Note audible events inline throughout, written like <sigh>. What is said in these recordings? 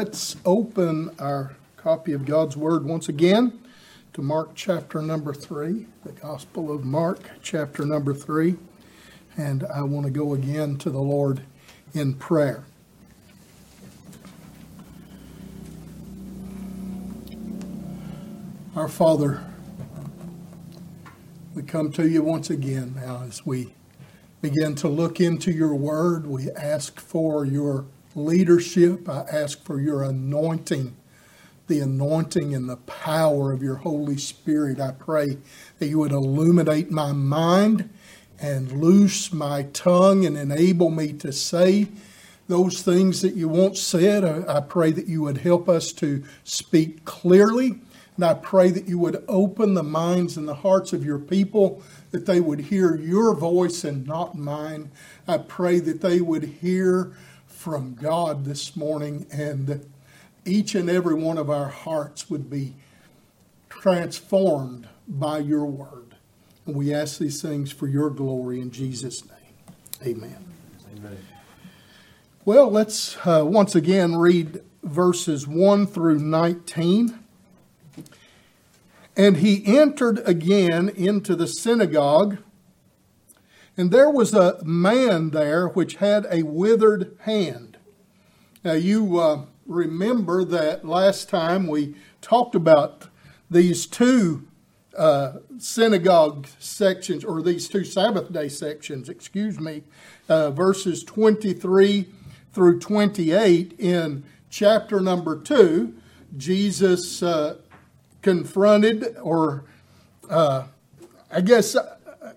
Let's open our copy of God's Word once again to Mark chapter number 3, the Gospel of Mark chapter number 3. And I want to go again to the Lord in prayer. Our Father, we come to you once again now as we begin to look into your word. We ask for your leadership. I ask for your anointing, the anointing and the power of your Holy Spirit. I pray that you would illuminate my mind and loose my tongue and enable me to say those things that you want said. I, pray that you would help us to speak clearly. And I pray that you would open the minds and the hearts of your people, that they would hear your voice and not mine. I pray that they would hear from God this morning and that each and every one of our hearts would be transformed by your word. And we ask these things for your glory in Jesus' name. Amen. Amen. Well, let's uh, once again read verses 1 through 19. And he entered again into the synagogue and there was a man there which had a withered hand. Now, you uh, remember that last time we talked about these two uh, synagogue sections, or these two Sabbath day sections, excuse me, uh, verses 23 through 28 in chapter number 2. Jesus uh, confronted, or uh, I guess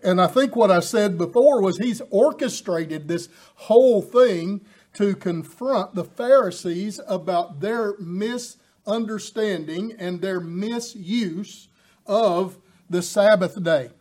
and I think what I said before was he's orchestrated this whole thing to confront the Pharisees about their misunderstanding and their misuse of the Sabbath day.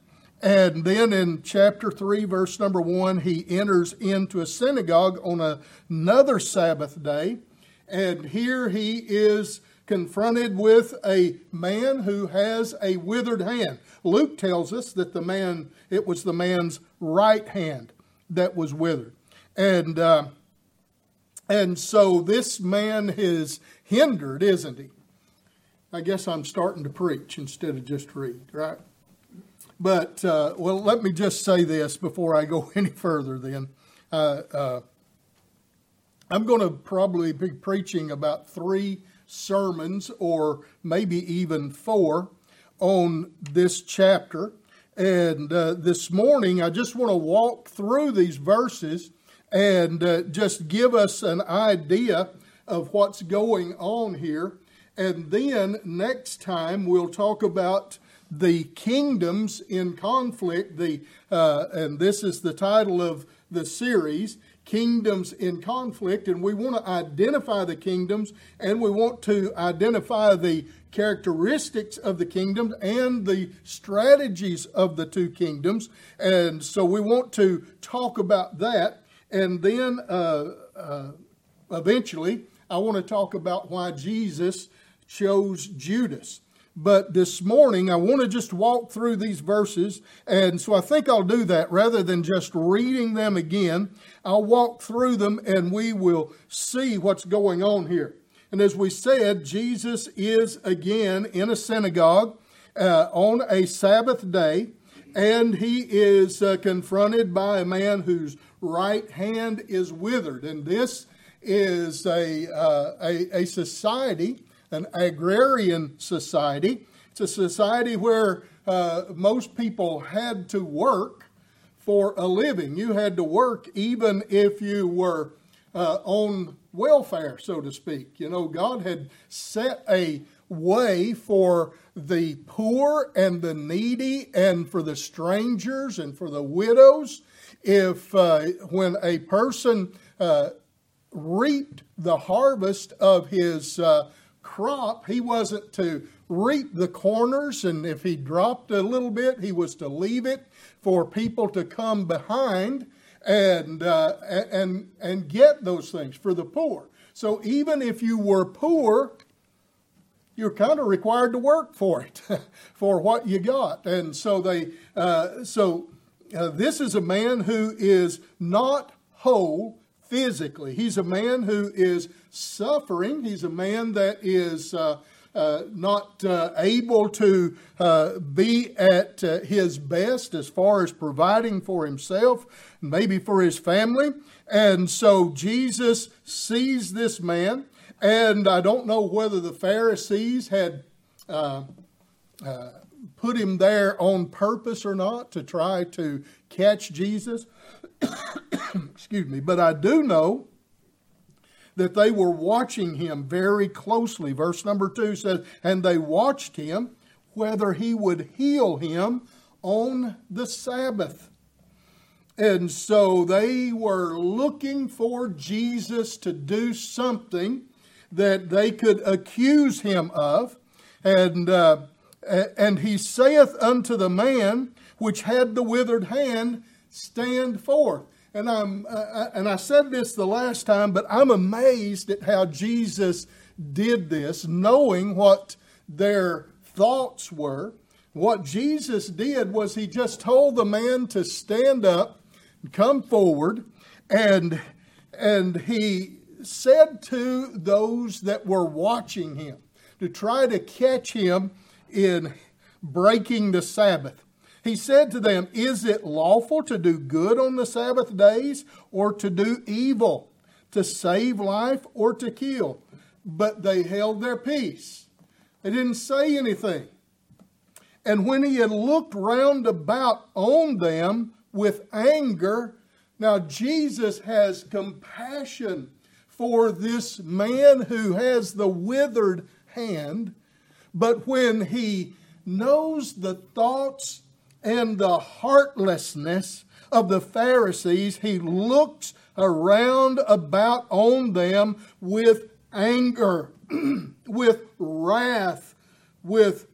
And then in chapter 3, verse number 1, he enters into a synagogue on another Sabbath day. And here he is confronted with a man who has a withered hand. Luke tells us that the man, it was the man's right hand that was withered. And, uh, and so this man is hindered, isn't he? I guess I'm starting to preach instead of just read, right? But, uh, well, let me just say this before I go <laughs> any further then. Uh, uh I'm going to probably be preaching about three sermons, or maybe even four, on this chapter. And uh, this morning, I just want to walk through these verses and uh, just give us an idea of what's going on here. And then next time, we'll talk about the kingdoms in conflict. The uh, and this is the title of the series kingdoms in conflict, and we want to identify the kingdoms and we want to identify the characteristics of the kingdoms and the strategies of the two kingdoms. And so we want to talk about that. And then uh, uh, eventually, I want to talk about why Jesus chose Judas. But this morning, I want to just walk through these verses. And so I think I'll do that rather than just reading them again. I'll walk through them and we will see what's going on here. And as we said, Jesus is again in a synagogue uh, on a Sabbath day, and he is uh, confronted by a man whose right hand is withered. And this is a, uh, a, a society, an agrarian society. It's a society where uh, most people had to work for a living. You had to work even if you were uh, on welfare, so to speak. You know, God had set a way for the poor and the needy and for the strangers and for the widows. If uh, when a person uh, reaped the harvest of his uh, crop, he wasn't to reap the corners, and if he dropped a little bit, he was to leave it for people to come behind and uh, and and get those things for the poor. So even if you were poor, you're kind of required to work for it, <laughs> for what you got. And so they uh, so uh, this is a man who is not whole physically. He's a man who is suffering. He's a man that is uh, uh, not uh, able to uh, be at uh, his best as far as providing for himself, maybe for his family. And so Jesus sees this man, and I don't know whether the Pharisees had uh, put him there on purpose or not to try to catch Jesus. <coughs> Excuse me. But I do know that they were watching him very closely. Verse number two says, And they watched him whether he would heal him on the Sabbath. And so they were looking for Jesus to do something that they could accuse him of. And, uh, and he saith unto the man which had the withered hand, Stand forth and I'm uh, uh, and I said this the last time, but I'm amazed at how Jesus did this, knowing what their thoughts were. What Jesus did was he just told the man to stand up, come forward, and and he said to those that were watching him to try to catch him in breaking the Sabbath. He said to them, Is it lawful to do good on the Sabbath days or to do evil, to save life or to kill? But they held their peace. They didn't say anything. And when he had looked round about on them with anger, now Jesus has compassion for this man who has the withered hand, but when he knows the thoughts and the heartlessness of the Pharisees, he looks around about on them with anger, <clears throat> with wrath, with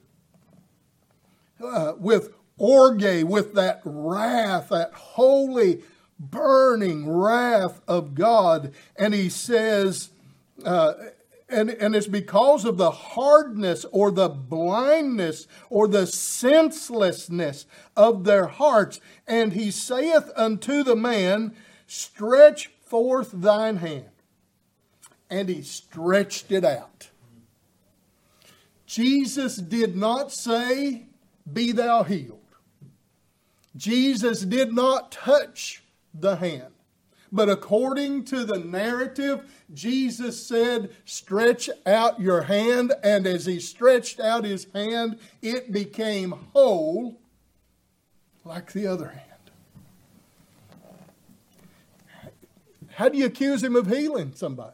uh, with orge, with that wrath, that holy, burning wrath of God, and he says, uh, and, and it's because of the hardness or the blindness or the senselessness of their hearts. And he saith unto the man, Stretch forth thine hand. And he stretched it out. Jesus did not say, Be thou healed. Jesus did not touch the hand. But according to the narrative, Jesus said, Stretch out your hand. And as he stretched out his hand, it became whole like the other hand. How do you accuse him of healing somebody?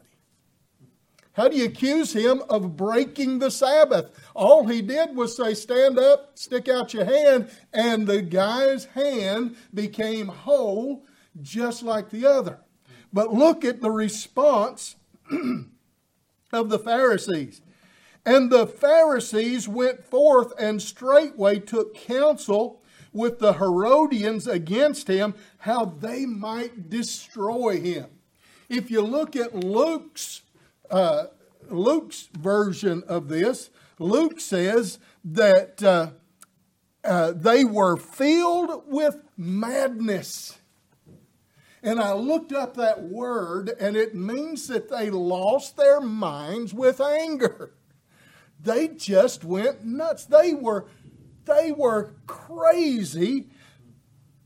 How do you accuse him of breaking the Sabbath? All he did was say, Stand up, stick out your hand, and the guy's hand became whole just like the other. But look at the response <clears throat> of the Pharisees. And the Pharisees went forth and straightway took counsel with the Herodians against him, how they might destroy him. If you look at Luke's uh, Luke's version of this, Luke says that uh, uh, they were filled with madness. And I looked up that word, and it means that they lost their minds with anger. They just went nuts. They were, they were crazy,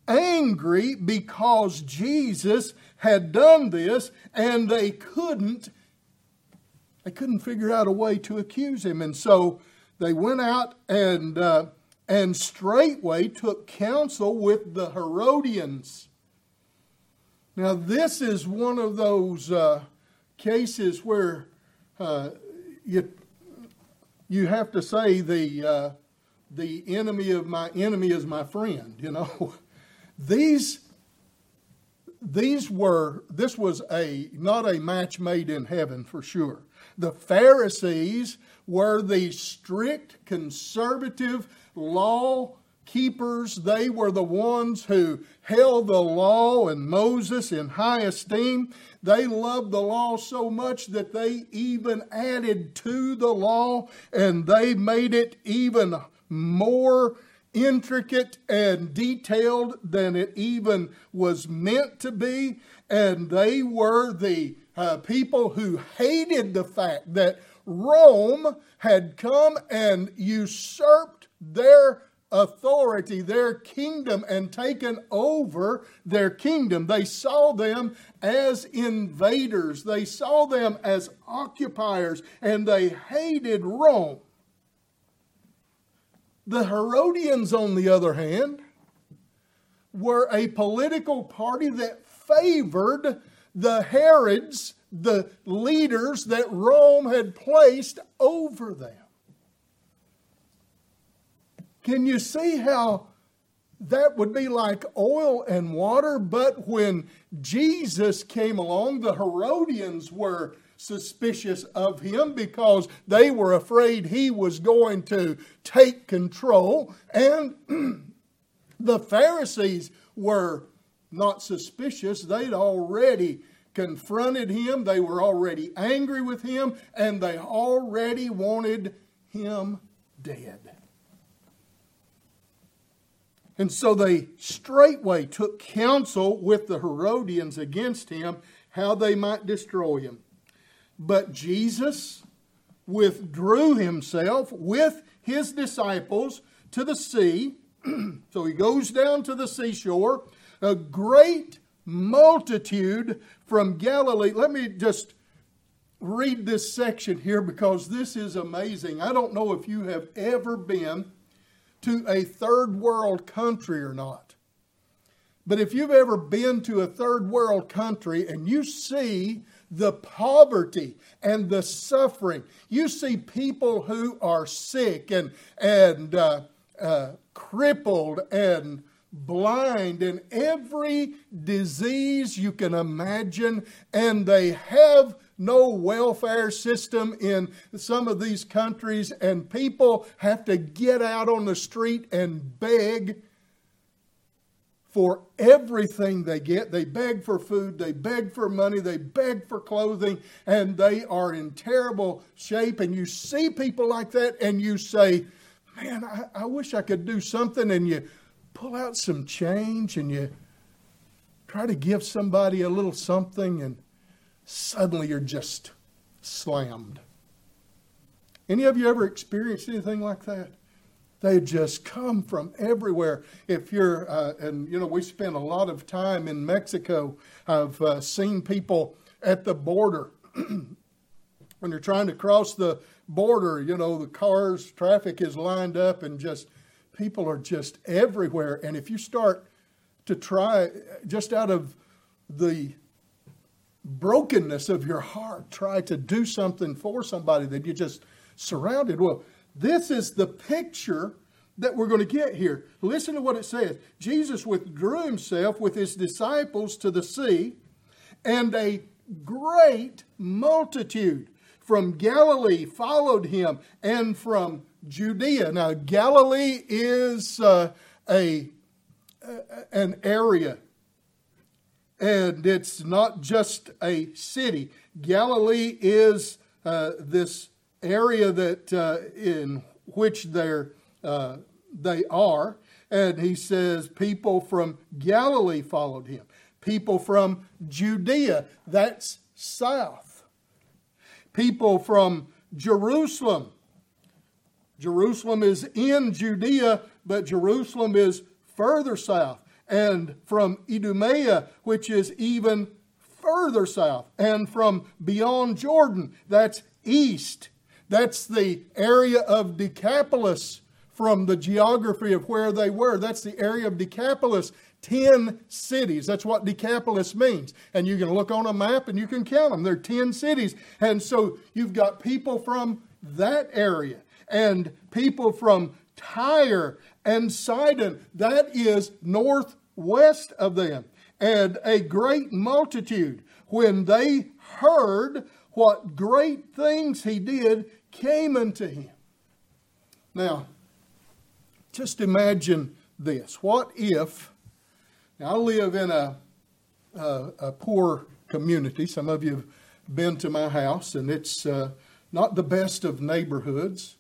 angry because Jesus had done this, and they couldn't, they couldn't figure out a way to accuse him. And so they went out and uh, and straightway took counsel with the Herodians now, this is one of those uh, cases where uh, you, you have to say the, uh, the enemy of my enemy is my friend, you know. <laughs> these, these were, this was a, not a match made in heaven for sure. The Pharisees were the strict conservative law keepers. They were the ones who held the law and Moses in high esteem. They loved the law so much that they even added to the law and they made it even more intricate and detailed than it even was meant to be. And they were the uh, people who hated the fact that Rome had come and usurped their authority, their kingdom, and taken over their kingdom. They saw them as invaders, they saw them as occupiers, and they hated Rome. The Herodians, on the other hand, were a political party that favored the Herods, the leaders that Rome had placed over them. Can you see how that would be like oil and water? But when Jesus came along, the Herodians were suspicious of him because they were afraid he was going to take control. And <clears throat> the Pharisees were not suspicious, they'd already confronted him, they were already angry with him, and they already wanted him dead. And so they straightway took counsel with the Herodians against him, how they might destroy him. But Jesus withdrew himself with his disciples to the sea. <clears throat> so he goes down to the seashore. A great multitude from Galilee. Let me just read this section here because this is amazing. I don't know if you have ever been to a third world country or not. But if you've ever been to a third world country and you see the poverty and the suffering, you see people who are sick and, and uh, uh, crippled and blind and every disease you can imagine, and they have no welfare system in some of these countries, and people have to get out on the street and beg for everything they get. They beg for food, they beg for money, they beg for clothing, and they are in terrible shape. And you see people like that, and you say, Man, I, I wish I could do something. And you pull out some change and you try to give somebody a little something, and suddenly you're just slammed. Any of you ever experienced anything like that? They just come from everywhere. If you're, uh, and you know, we spent a lot of time in Mexico. I've uh, seen people at the border <clears throat> when they're trying to cross the border. You know, the cars, traffic is lined up, and just people are just everywhere. And if you start to try, just out of the brokenness of your heart, try to do something for somebody that you just surrounded. Well, this is the picture that we're going to get here. Listen to what it says Jesus withdrew himself with his disciples to the sea, and a great multitude from Galilee followed him, and from Judea. Now, Galilee is uh, a an area and it's not just a city. Galilee is uh, this area that uh, in which they're, uh, they are. And he says, people from Galilee followed him. People from Judea, that's south. People from Jerusalem. Jerusalem is in Judea, but Jerusalem is further south and from Idumea, which is even further south, and from beyond Jordan, that's east. That's the area of Decapolis from the geography of where they were. That's the area of Decapolis. 10 cities. That's what Decapolis means. And you can look on a map and you can count them. There are 10 cities. And so you've got people from that area and people from Tyre and Sidon. That is northwest of them. And a great multitude, when they heard what great things he did, came unto him. Now, just imagine this. What if, now I live in a, a, a poor community. Some of you have been to my house, and it's uh, not the best of neighborhoods,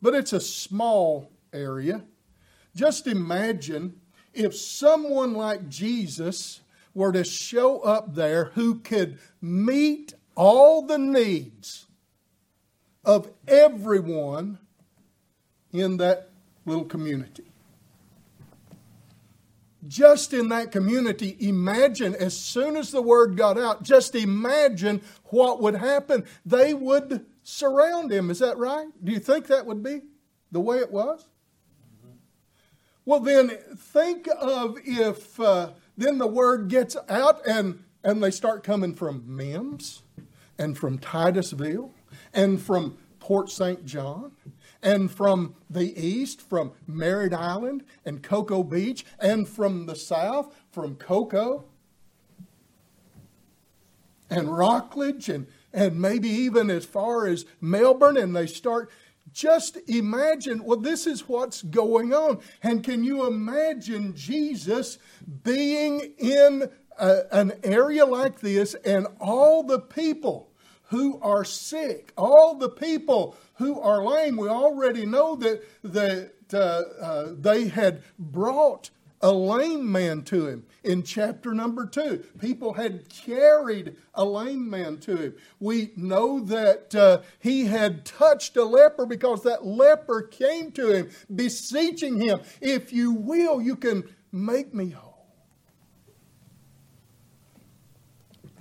but it's a small area. Just imagine if someone like Jesus were to show up there who could meet all the needs of everyone in that little community. Just in that community, imagine as soon as the word got out, just imagine what would happen. They would surround him. Is that right? Do you think that would be the way it was? Well, then think of if uh, then the word gets out and, and they start coming from Mims and from Titusville and from Port St. John and from the east, from Merritt Island and Cocoa Beach, and from the south, from Cocoa and Rockledge, and, and maybe even as far as Melbourne, and they start. Just imagine, well, this is what's going on. And can you imagine Jesus being in a, an area like this and all the people who are sick, all the people who are lame. We already know that, that uh, uh, they had brought a lame man to him in chapter number two. People had carried a lame man to him. We know that uh, he had touched a leper because that leper came to him, beseeching him, If you will, you can make me whole.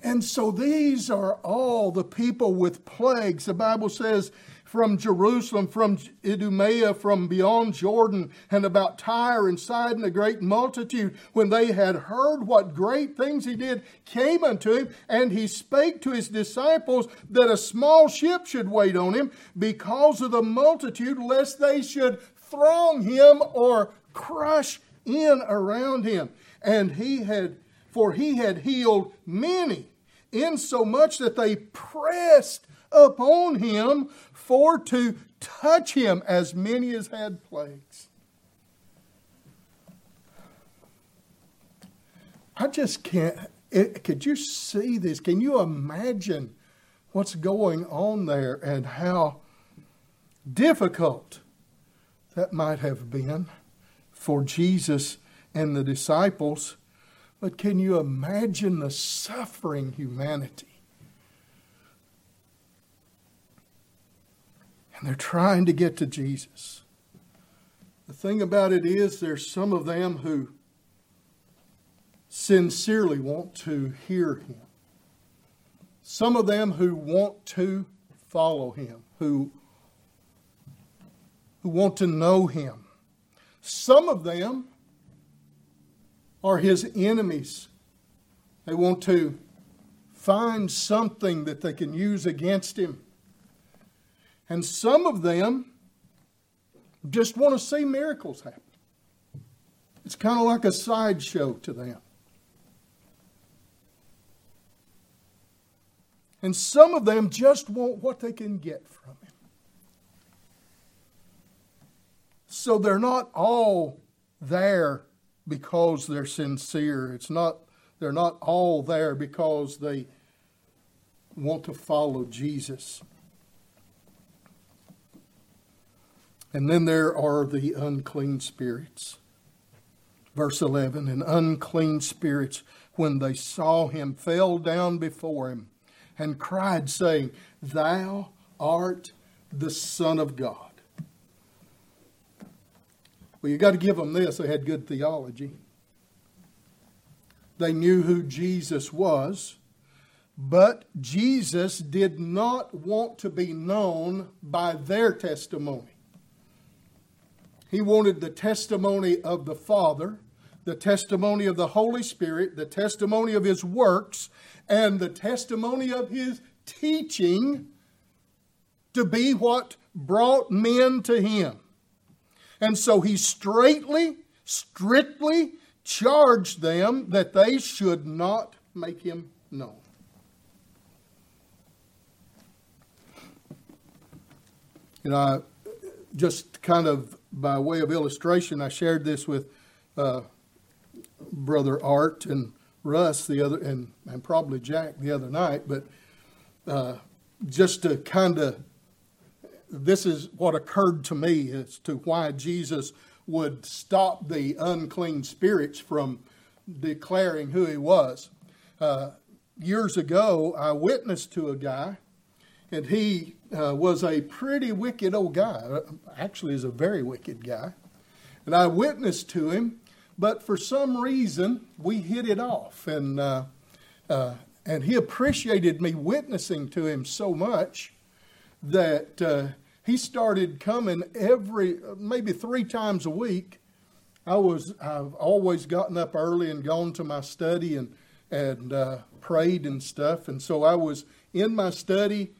And so these are all the people with plagues. The Bible says from Jerusalem, from Idumea, from beyond Jordan, and about Tyre and Sidon, a great multitude, when they had heard what great things he did, came unto him, and he spake to his disciples that a small ship should wait on him because of the multitude, lest they should throng him or crush in around him. And he had, for he had healed many insomuch that they pressed upon him for to touch him, as many as had plagues. I just can't. It, could you see this? Can you imagine what's going on there and how difficult that might have been for Jesus and the disciples but can you imagine the suffering humanity? And they're trying to get to Jesus. The thing about it is, there's some of them who sincerely want to hear him. Some of them who want to follow him, who, who want to know him. Some of them are his enemies. They want to find something that they can use against him. And some of them just want to see miracles happen. It's kind of like a sideshow to them. And some of them just want what they can get from him. So they're not all there because they're sincere. It's not they're not all there because they want to follow Jesus. And then there are the unclean spirits. Verse 11 And unclean spirits, when they saw him, fell down before him and cried, saying, Thou art the Son of God. Well, you got to give them this. They had good theology. They knew who Jesus was, but Jesus did not want to be known by their testimony. He wanted the testimony of the Father, the testimony of the Holy Spirit, the testimony of His works, and the testimony of His teaching to be what brought men to Him. And so he straightly, strictly charged them that they should not make him known. You know, just kind of by way of illustration, I shared this with uh, Brother Art and Russ the other, and, and probably Jack the other night, but uh, just to kind of this is what occurred to me as to why Jesus would stop the unclean spirits from declaring who he was. Uh, years ago, I witnessed to a guy, and he uh, was a pretty wicked old guy. Actually, is a very wicked guy. And I witnessed to him, but for some reason, we hit it off. And, uh, uh and he appreciated me witnessing to him so much that uh, he started coming every, maybe three times a week. I was, I've always gotten up early and gone to my study and, and uh, prayed and stuff. And so I was in my study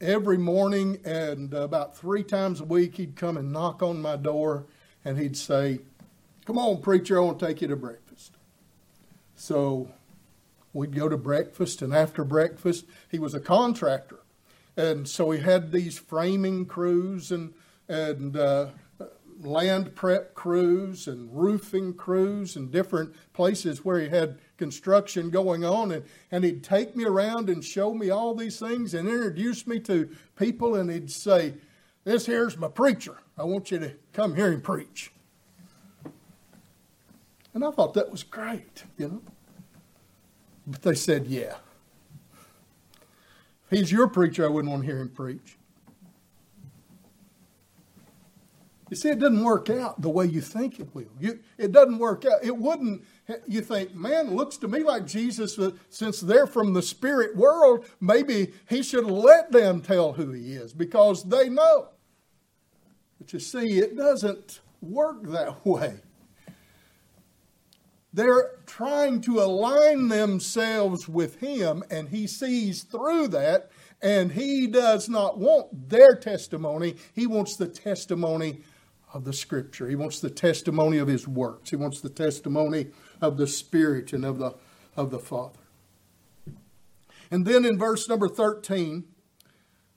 every morning, and about three times a week, he'd come and knock on my door and he'd say, Come on, preacher, I want to take you to breakfast. So we'd go to breakfast, and after breakfast, he was a contractor. And so he had these framing crews and, and uh, land prep crews and roofing crews and different places where he had construction going on. And, and he'd take me around and show me all these things and introduce me to people. And he'd say, This here's my preacher. I want you to come here and preach. And I thought that was great, you know. But they said, Yeah. If he's your preacher, I wouldn't want to hear him preach. You see, it doesn't work out the way you think it will. You, it doesn't work out. It wouldn't. You think, man, looks to me like Jesus, uh, since they're from the spirit world, maybe he should let them tell who he is because they know. But you see, it doesn't work that <laughs> way. They're trying to align themselves with him, and he sees through that, and he does not want their testimony. He wants the testimony of the Scripture. He wants the testimony of his works. He wants the testimony of the Spirit and of the, of the Father. And then in verse number 13,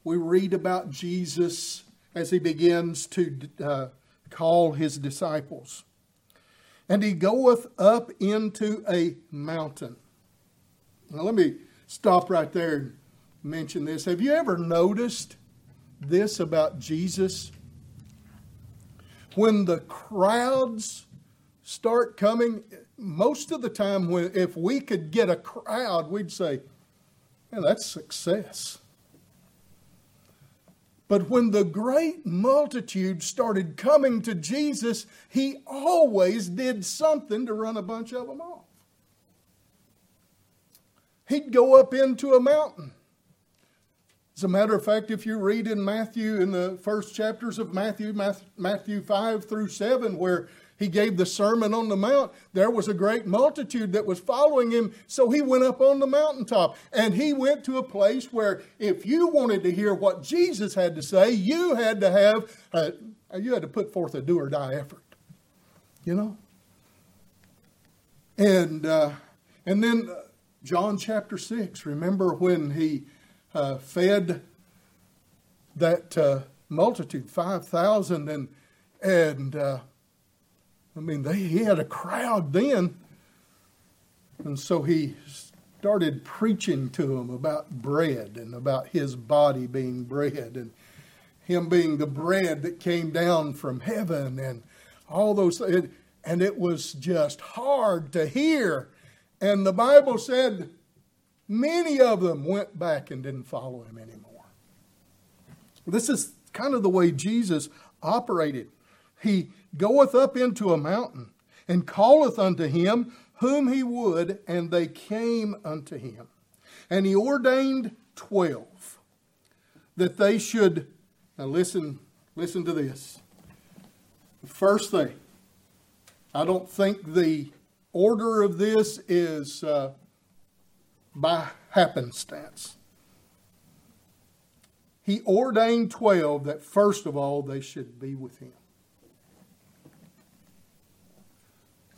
we read about Jesus as he begins to uh, call his disciples. And he goeth up into a mountain. Now, let me stop right there and mention this. Have you ever noticed this about Jesus? When the crowds start coming, most of the time, when, if we could get a crowd, we'd say, Man, that's success. But when the great multitude started coming to Jesus, he always did something to run a bunch of them off. He'd go up into a mountain. As a matter of fact, if you read in Matthew, in the first chapters of Matthew, Matthew 5 through 7, where he gave the Sermon on the Mount. There was a great multitude that was following him, so he went up on the mountaintop. And he went to a place where if you wanted to hear what Jesus had to say, you had to have, a, you had to put forth a do or die effort. You know? And, uh, and then uh, John chapter 6, remember when he uh, fed that uh, multitude, 5,000, and, and uh, I mean, they, he had a crowd then. And so he started preaching to them about bread and about his body being bread and him being the bread that came down from heaven and all those things. And it was just hard to hear. And the Bible said many of them went back and didn't follow him anymore. This is kind of the way Jesus operated. He goeth up into a mountain, and calleth unto him whom he would, and they came unto him. And he ordained twelve that they should. Now listen, listen to this. First thing, I don't think the order of this is uh, by happenstance. He ordained 12 that first of all they should be with him.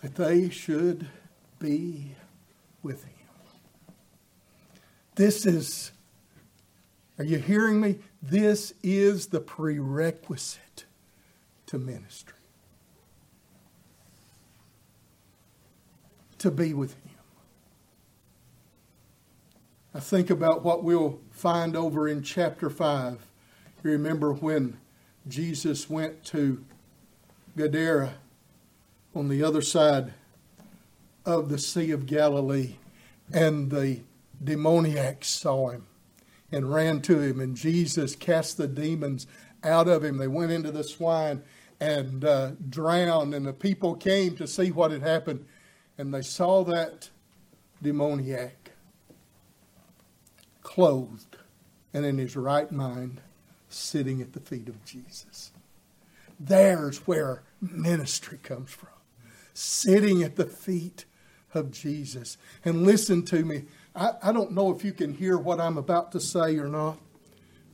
that they should be with him. This is, are you hearing me? This is the prerequisite to ministry. To be with him. I think about what we'll find over in chapter 5. You remember when Jesus went to Gadara on the other side of the Sea of Galilee, and the demoniacs saw him and ran to him, and Jesus cast the demons out of him. They went into the swine and uh, drowned, and the people came to see what had happened, and they saw that demoniac clothed and in his right mind sitting at the feet of Jesus. There's where ministry comes from. Sitting at the feet of Jesus. And listen to me. I, I don't know if you can hear what I'm about to say or not.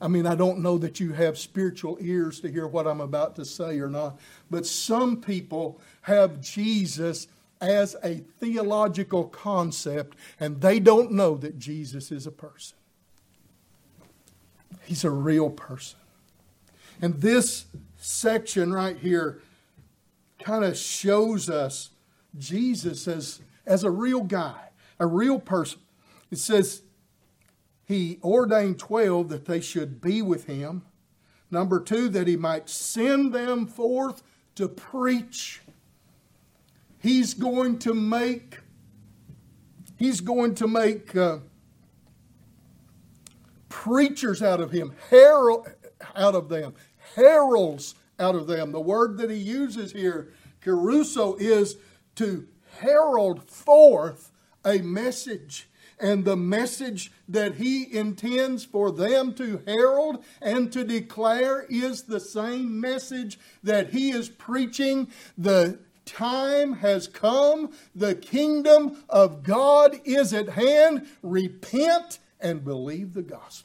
I mean, I don't know that you have spiritual ears to hear what I'm about to say or not. But some people have Jesus as a theological concept, and they don't know that Jesus is a person. He's a real person. And this section right here kind of shows us Jesus as, as a real guy, a real person. It says he ordained 12 that they should be with him. Number two, that he might send them forth to preach. He's going to make, he's going to make uh, preachers out of him, herald out of them, heralds out of them. The word that he uses here, kerusso, is to herald forth a message. And the message that he intends for them to herald and to declare is the same message that he is preaching. The time has come, the kingdom of God is at hand. Repent and believe the gospel.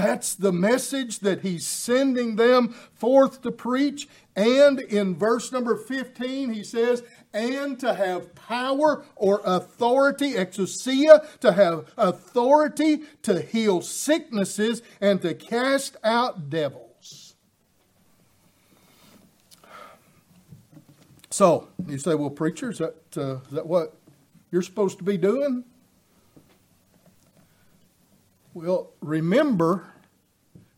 That's the message that he's sending them forth to preach. And in verse number 15, he says, and to have power or authority, exousia, to have authority to heal sicknesses and to cast out devils. So, you say, well, preacher, is that, uh, is that what you're supposed to be doing? Well, remember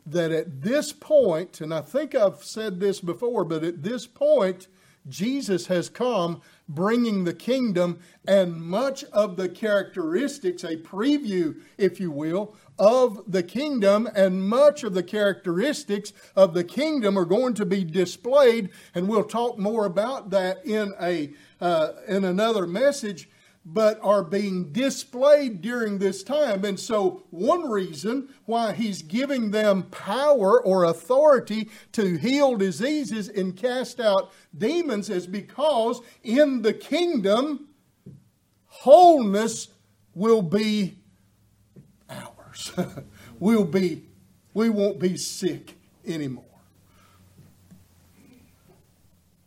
that at this point, and I think I've said this before, but at this point, Jesus has come bringing the kingdom and much of the characteristics, a preview, if you will, of the kingdom, and much of the characteristics of the kingdom are going to be displayed, and we'll talk more about that in a uh, in another message but are being displayed during this time. And so, one reason why he's giving them power or authority to heal diseases and cast out demons is because in the kingdom, wholeness will be ours. <laughs> we'll be, we won't be sick anymore.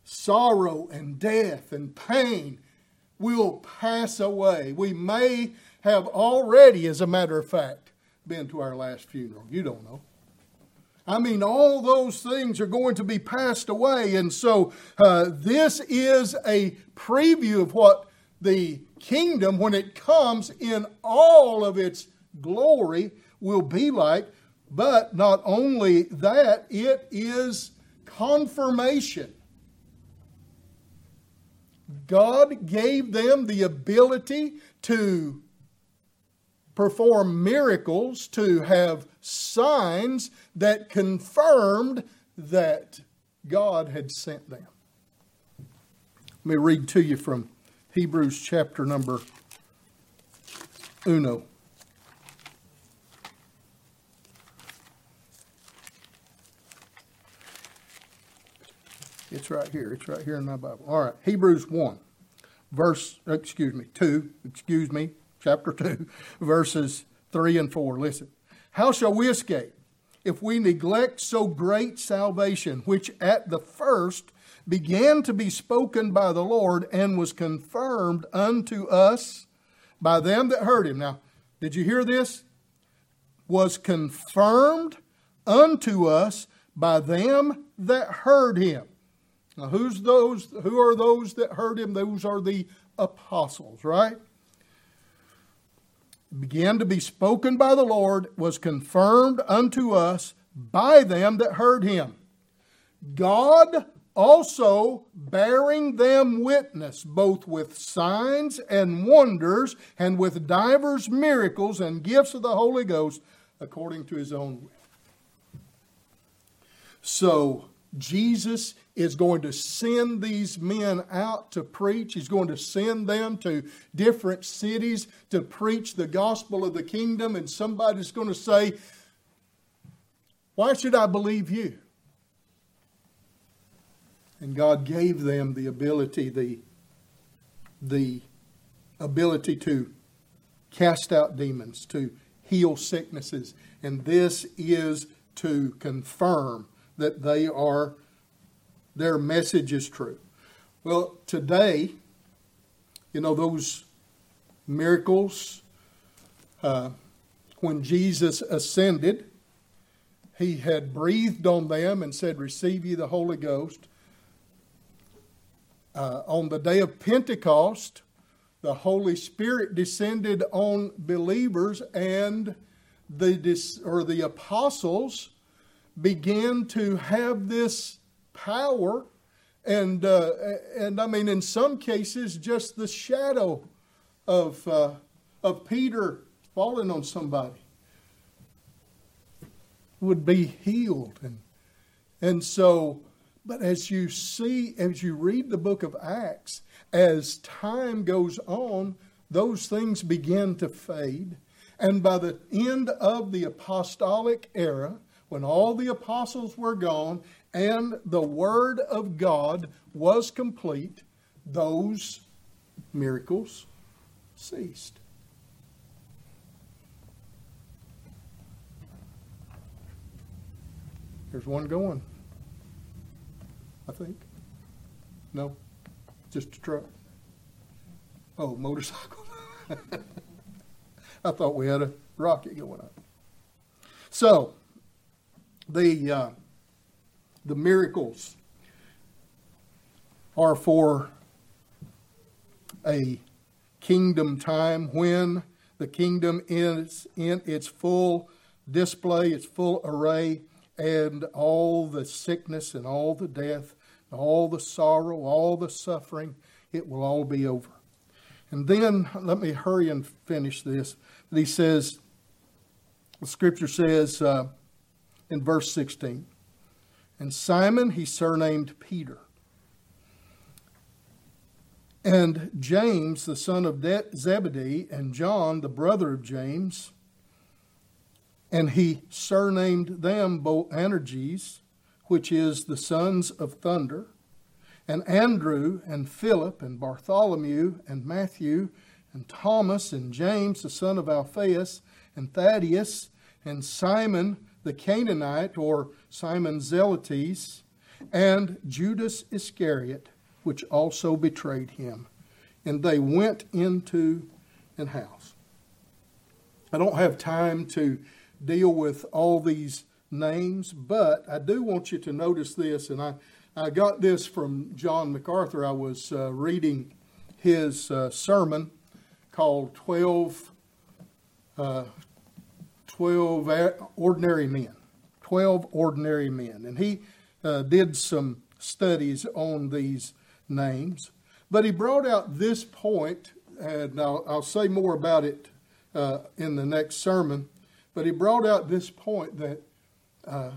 Sorrow and death and pain will pass away. We may have already, as a matter of fact, been to our last funeral. You don't know. I mean, all those things are going to be passed away. And so, uh, this is a preview of what the kingdom, when it comes in all of its glory, will be like. But not only that, it is confirmation God gave them the ability to perform miracles, to have signs that confirmed that God had sent them. Let me read to you from Hebrews chapter number uno. It's right here. It's right here in my Bible. All right. Hebrews 1, verse, excuse me, 2, excuse me, chapter 2, <laughs> verses 3 and 4. Listen. How shall we escape if we neglect so great salvation, which at the first began to be spoken by the Lord and was confirmed unto us by them that heard him? Now, did you hear this? Was confirmed unto us by them that heard him. Now, who's those? Who are those that heard him? Those are the apostles, right? Began to be spoken by the Lord, was confirmed unto us by them that heard him. God also bearing them witness, both with signs and wonders, and with divers miracles and gifts of the Holy Ghost, according to his own will. So, Jesus is going to send these men out to preach. He's going to send them to different cities to preach the gospel of the kingdom. And somebody's going to say, Why should I believe you? And God gave them the ability, the, the ability to cast out demons, to heal sicknesses. And this is to confirm that they are their message is true. Well, today, you know, those miracles, uh, when Jesus ascended, he had breathed on them and said, Receive ye the Holy Ghost. Uh, on the day of Pentecost, the Holy Spirit descended on believers, and the or the apostles began to have this power and uh, and I mean in some cases just the shadow of uh, of Peter falling on somebody would be healed. And and so but as you see as you read the book of Acts as time goes on those things begin to fade. And by the end of the apostolic era when all the apostles were gone and the Word of God was complete, those miracles ceased. There's one going. I think. No, just a truck. Oh, motorcycle. <laughs> I thought we had a rocket going up. So, the uh, the miracles are for a kingdom time when the kingdom is in its full display, its full array, and all the sickness and all the death, and all the sorrow, all the suffering, it will all be over. And then, let me hurry and finish this. He says, the scripture says uh, in verse 16, and Simon he surnamed Peter. And James, the son of Zebedee, and John, the brother of James, and he surnamed them Boanerges, which is the sons of thunder, and Andrew, and Philip, and Bartholomew, and Matthew, and Thomas, and James, the son of Alphaeus, and Thaddeus, and Simon, the Canaanite, or Simon Zelotes, and Judas Iscariot, which also betrayed him. And they went into an house. I don't have time to deal with all these names, but I do want you to notice this, and I, I got this from John MacArthur. I was uh, reading his uh, sermon called 12, uh, 12 ordinary men. 12 ordinary men. And he uh, did some studies on these names. But he brought out this point, and I'll, I'll say more about it uh, in the next sermon. But he brought out this point that uh,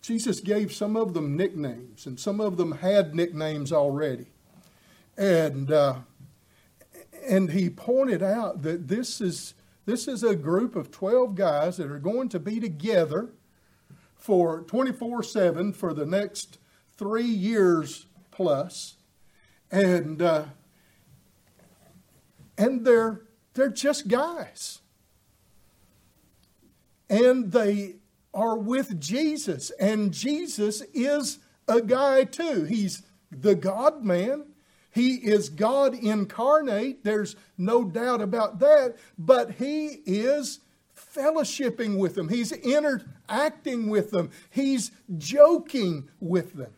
Jesus gave some of them nicknames, and some of them had nicknames already. And, uh, and he pointed out that this is this is a group of 12 guys that are going to be together for 24 7 for the next three years plus. And, uh, and they're, they're just guys. And they are with Jesus. And Jesus is a guy too. He's the God man. He is God incarnate. There's no doubt about that. But He is fellowshipping with them, He's interacting with them, He's joking with them.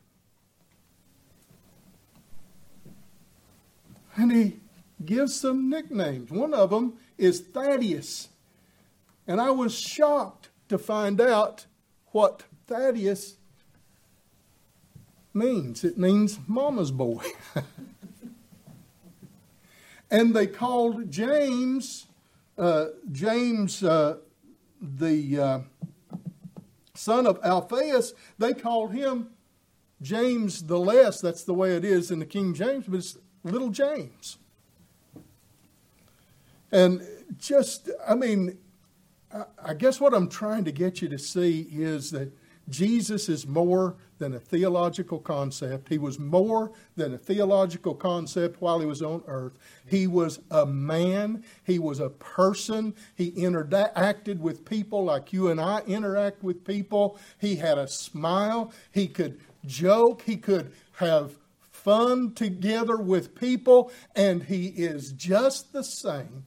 And He gives some nicknames. One of them is Thaddeus. And I was shocked to find out what Thaddeus means. It means mama's boy. <laughs> and they called James, uh, James, uh, the uh, son of Alphaeus, they called him James the Less. That's the way it is in the King James, but it's little James. And just, I mean, I guess what I'm trying to get you to see is that Jesus is more than a theological concept. He was more than a theological concept while he was on earth. He was a man, he was a person. He interacted with people like you and I interact with people. He had a smile, he could joke, he could have fun together with people, and he is just the same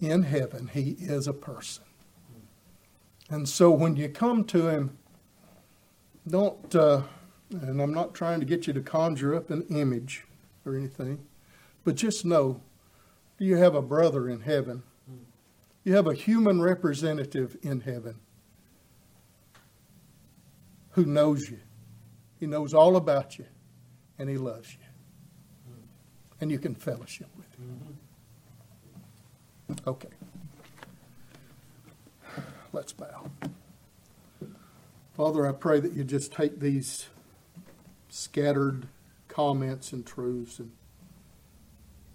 in heaven. He is a person. And so when you come to him, don't, uh, and I'm not trying to get you to conjure up an image or anything, but just know you have a brother in heaven. You have a human representative in heaven who knows you. He knows all about you, and he loves you. And you can fellowship with him. Okay. Let's bow. Father, I pray that you just take these scattered comments and truths and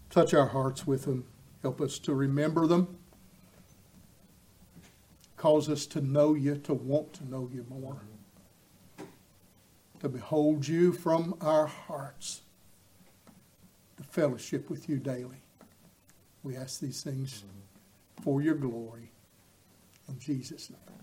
touch our hearts with them. Help us to remember them. Cause us to know you, to want to know you more. To behold you from our hearts. To fellowship with you daily. We ask these things for your glory. In Jesus' name.